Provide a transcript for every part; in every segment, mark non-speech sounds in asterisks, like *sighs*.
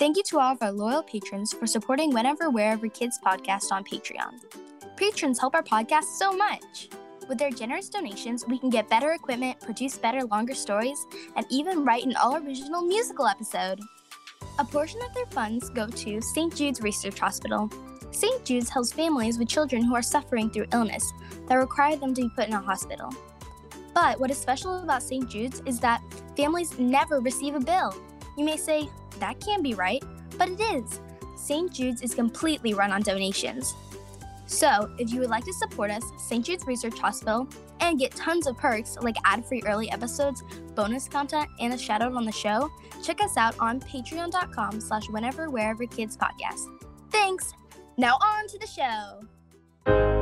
Thank you to all of our loyal patrons for supporting Whenever Wherever Kids podcast on Patreon. Patrons help our podcast so much. With their generous donations, we can get better equipment, produce better, longer stories, and even write an all original musical episode. A portion of their funds go to St. Jude's Research Hospital. St. Jude's helps families with children who are suffering through illness that require them to be put in a hospital. But what is special about St. Jude's is that families never receive a bill. You may say, that can't be right, but it is. St. Jude's is completely run on donations. So, if you would like to support us, St. Jude's Research Hospital, and get tons of perks like ad-free early episodes, bonus content, and a shout out on the show, check us out on patreon.com slash whenever wherever kids podcast. Thanks! Now on to the show.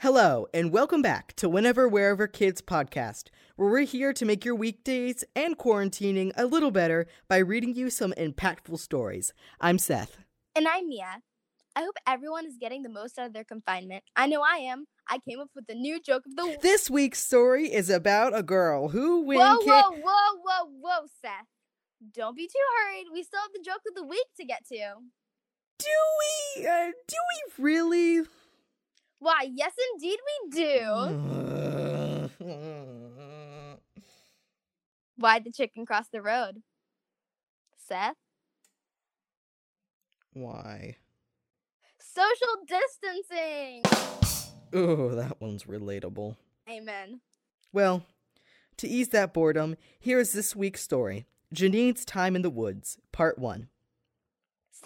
Hello, and welcome back to Whenever Wherever Kids podcast, where we're here to make your weekdays and quarantining a little better by reading you some impactful stories. I'm Seth. And I'm Mia. I hope everyone is getting the most out of their confinement. I know I am. I came up with the new joke of the week. This week's story is about a girl who, when Whoa, whoa, whoa, whoa, whoa, Seth. Don't be too hurried. We still have the joke of the week to get to. do we, uh, do we really? Why, yes, indeed, we do. Why'd the chicken cross the road? Seth? Why? Social distancing! Oh, that one's relatable. Amen. Well, to ease that boredom, here is this week's story Janine's Time in the Woods, Part 1.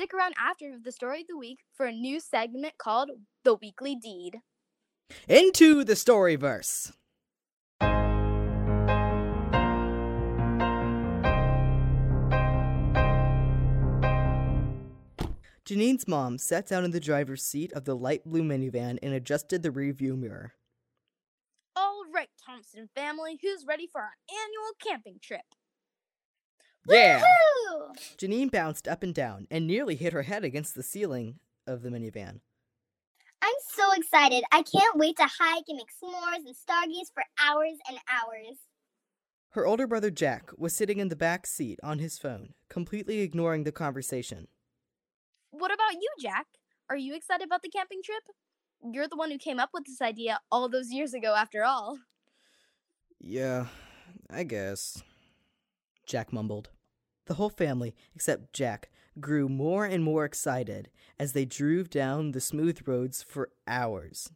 Stick around after the story of the week for a new segment called The Weekly Deed. Into the story verse. Janine's mom sat down in the driver's seat of the light blue minivan and adjusted the rearview mirror. All right, Thompson family, who's ready for our annual camping trip? Yeah! Woo! Janine bounced up and down and nearly hit her head against the ceiling of the minivan. I'm so excited. I can't wait to hike and make s'mores and stargaze for hours and hours. Her older brother Jack was sitting in the back seat on his phone, completely ignoring the conversation. What about you, Jack? Are you excited about the camping trip? You're the one who came up with this idea all those years ago, after all. Yeah, I guess. Jack mumbled. The whole family, except Jack, grew more and more excited as they drove down the smooth roads for hours.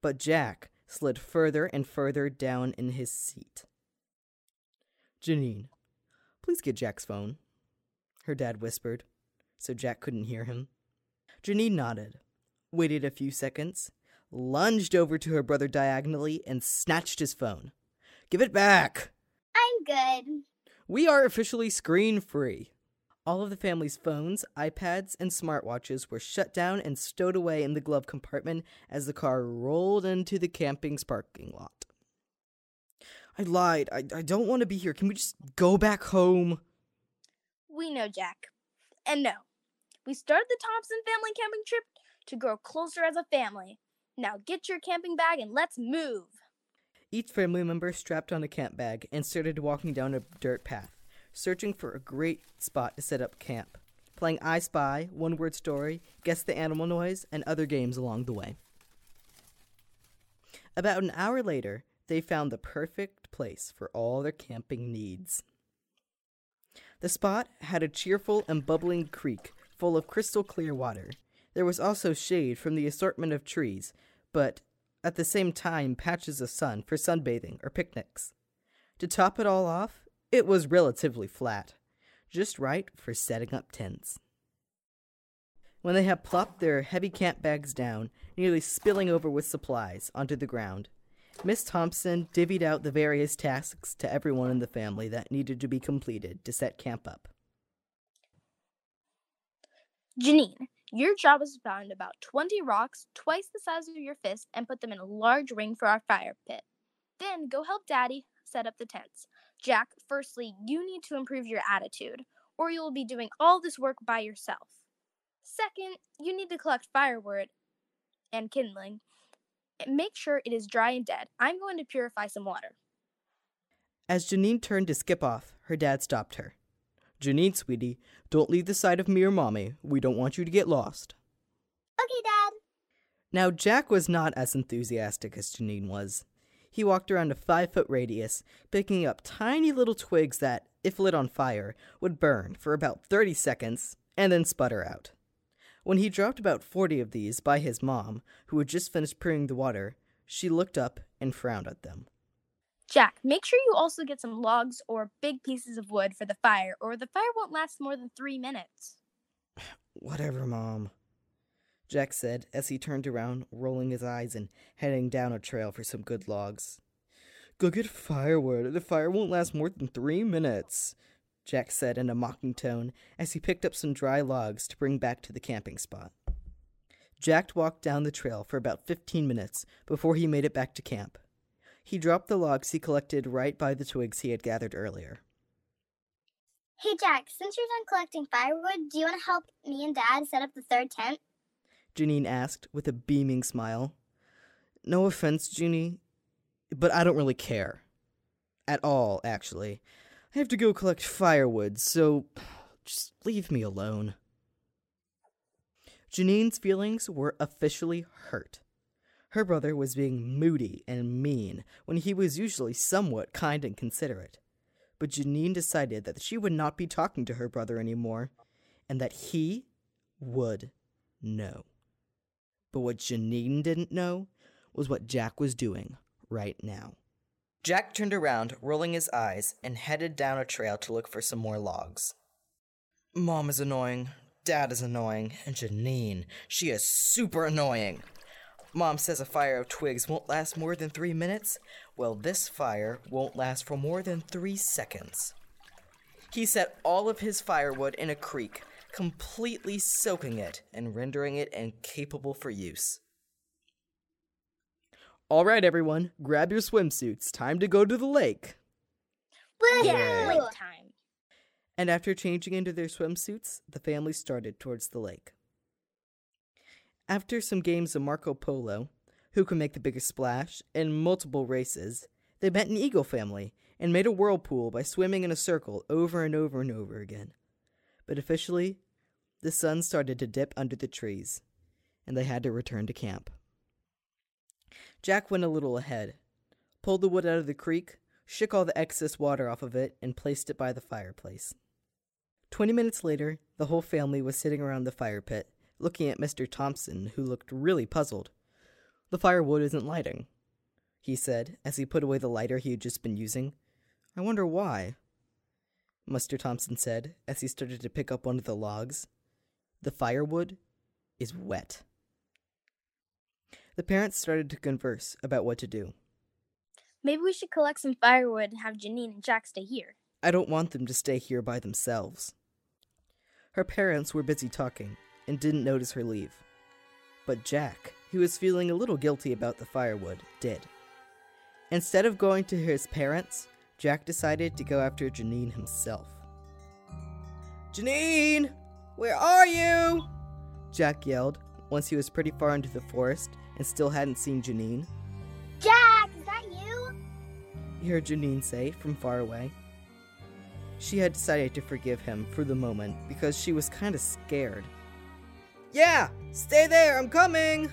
But Jack slid further and further down in his seat. Janine, please get Jack's phone, her dad whispered, so Jack couldn't hear him. Janine nodded, waited a few seconds, lunged over to her brother diagonally, and snatched his phone. Give it back! I'm good. We are officially screen free. All of the family's phones, iPads, and smartwatches were shut down and stowed away in the glove compartment as the car rolled into the camping's parking lot. I lied. I, I don't want to be here. Can we just go back home? We know, Jack. And no, we started the Thompson family camping trip to grow closer as a family. Now get your camping bag and let's move. Each family member strapped on a camp bag and started walking down a dirt path, searching for a great spot to set up camp, playing I Spy, One Word Story, Guess the Animal Noise, and other games along the way. About an hour later, they found the perfect place for all their camping needs. The spot had a cheerful and bubbling creek full of crystal clear water. There was also shade from the assortment of trees, but at the same time patches of sun for sunbathing or picnics. To top it all off, it was relatively flat, just right for setting up tents. When they had plopped their heavy camp bags down, nearly spilling over with supplies, onto the ground, Miss Thompson divvied out the various tasks to everyone in the family that needed to be completed to set camp up. Janine, your job is to find about 20 rocks twice the size of your fist and put them in a large ring for our fire pit. Then go help Daddy set up the tents. Jack, firstly, you need to improve your attitude, or you will be doing all this work by yourself. Second, you need to collect firewood and kindling. Make sure it is dry and dead. I'm going to purify some water. As Janine turned to skip off, her dad stopped her. Janine, sweetie, don't leave the side of me or mommy. We don't want you to get lost. Okay, Dad. Now, Jack was not as enthusiastic as Janine was. He walked around a five foot radius, picking up tiny little twigs that, if lit on fire, would burn for about 30 seconds and then sputter out. When he dropped about 40 of these by his mom, who had just finished pouring the water, she looked up and frowned at them. Jack, make sure you also get some logs or big pieces of wood for the fire, or the fire won't last more than three minutes. *sighs* Whatever, Mom. Jack said as he turned around, rolling his eyes and heading down a trail for some good logs. Go get firewood. Or the fire won't last more than three minutes, Jack said in a mocking tone as he picked up some dry logs to bring back to the camping spot. Jack walked down the trail for about 15 minutes before he made it back to camp. He dropped the logs he collected right by the twigs he had gathered earlier. Hey, Jack, since you're done collecting firewood, do you want to help me and Dad set up the third tent? Janine asked with a beaming smile. No offense, Junie, but I don't really care. At all, actually. I have to go collect firewood, so *sighs* just leave me alone. Janine's feelings were officially hurt. Her brother was being moody and mean when he was usually somewhat kind and considerate. But Janine decided that she would not be talking to her brother anymore, and that he would know. But what Janine didn't know was what Jack was doing right now. Jack turned around, rolling his eyes, and headed down a trail to look for some more logs. Mom is annoying, Dad is annoying, and Janine, she is super annoying. Mom says a fire of twigs won't last more than three minutes. Well, this fire won't last for more than three seconds. He set all of his firewood in a creek, completely soaking it and rendering it incapable for use. All right, everyone, grab your swimsuits. Time to go to the lake. Woo! Yeah, lake time. And after changing into their swimsuits, the family started towards the lake. After some games of Marco Polo, who can make the biggest splash, and multiple races, they met an eagle family and made a whirlpool by swimming in a circle over and over and over again. But officially, the sun started to dip under the trees, and they had to return to camp. Jack went a little ahead, pulled the wood out of the creek, shook all the excess water off of it, and placed it by the fireplace. Twenty minutes later, the whole family was sitting around the fire pit, looking at Mr. Thompson, who looked really puzzled. The firewood isn't lighting, he said, as he put away the lighter he had just been using. I wonder why. Mr. Thompson said, as he started to pick up one of the logs. The firewood is wet. The parents started to converse about what to do. Maybe we should collect some firewood and have Janine and Jack stay here. I don't want them to stay here by themselves. Her parents were busy talking and didn't notice her leave. But Jack, who was feeling a little guilty about the firewood, did. Instead of going to his parents, Jack decided to go after Janine himself. Janine! Where are you? Jack yelled once he was pretty far into the forest and still hadn't seen Janine. Jack, is that you? He heard Janine say from far away. She had decided to forgive him for the moment because she was kind of scared. Yeah, stay there, I'm coming!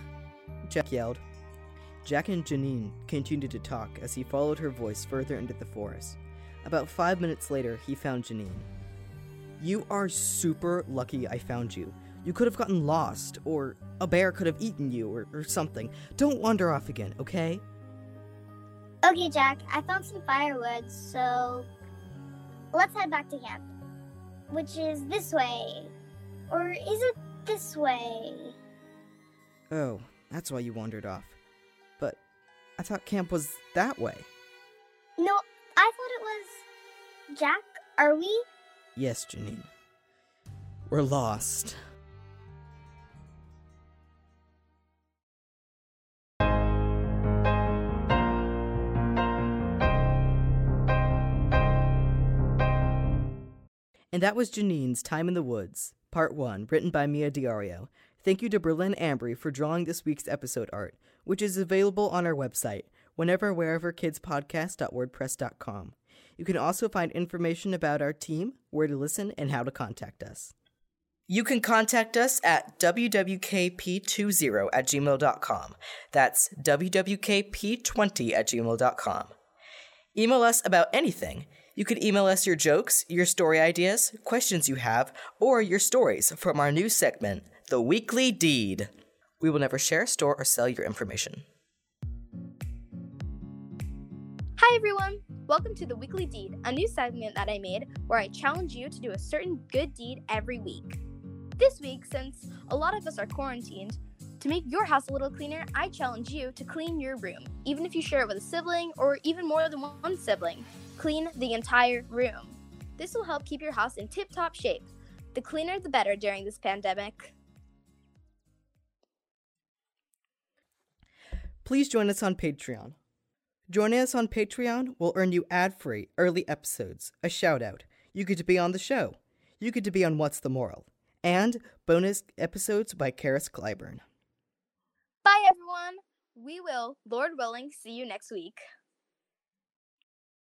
Jack yelled. Jack and Janine continued to talk as he followed her voice further into the forest. About five minutes later, he found Janine. You are super lucky I found you. You could have gotten lost, or a bear could have eaten you, or, or something. Don't wander off again, okay? Okay, Jack, I found some firewood, so let's head back to camp. Which is this way. Or is it this way? Oh, that's why you wandered off. But I thought camp was that way. No, I thought it was. Jack, are we? Yes, Janine. We're lost. And that was Janine's Time in the Woods, Part 1, written by Mia Diario. Thank you to Berlin Ambry for drawing this week's episode art, which is available on our website, whenever wherever kidspodcast.wordpress.com. You can also find information about our team, where to listen, and how to contact us. You can contact us at wwkp20 at gmail.com. That's wwkp20 at gmail.com. Email us about anything. You can email us your jokes, your story ideas, questions you have, or your stories from our new segment, The Weekly Deed. We will never share, store, or sell your information. Hi everyone! Welcome to the Weekly Deed, a new segment that I made where I challenge you to do a certain good deed every week. This week, since a lot of us are quarantined, to make your house a little cleaner, I challenge you to clean your room, even if you share it with a sibling or even more than one sibling. Clean the entire room. This will help keep your house in tip top shape. The cleaner, the better during this pandemic. Please join us on Patreon. Joining us on Patreon will earn you ad free early episodes, a shout out. You get to be on the show. You get to be on What's the Moral, and bonus episodes by Karis Clyburn. Bye everyone! We will, Lord willing, see you next week.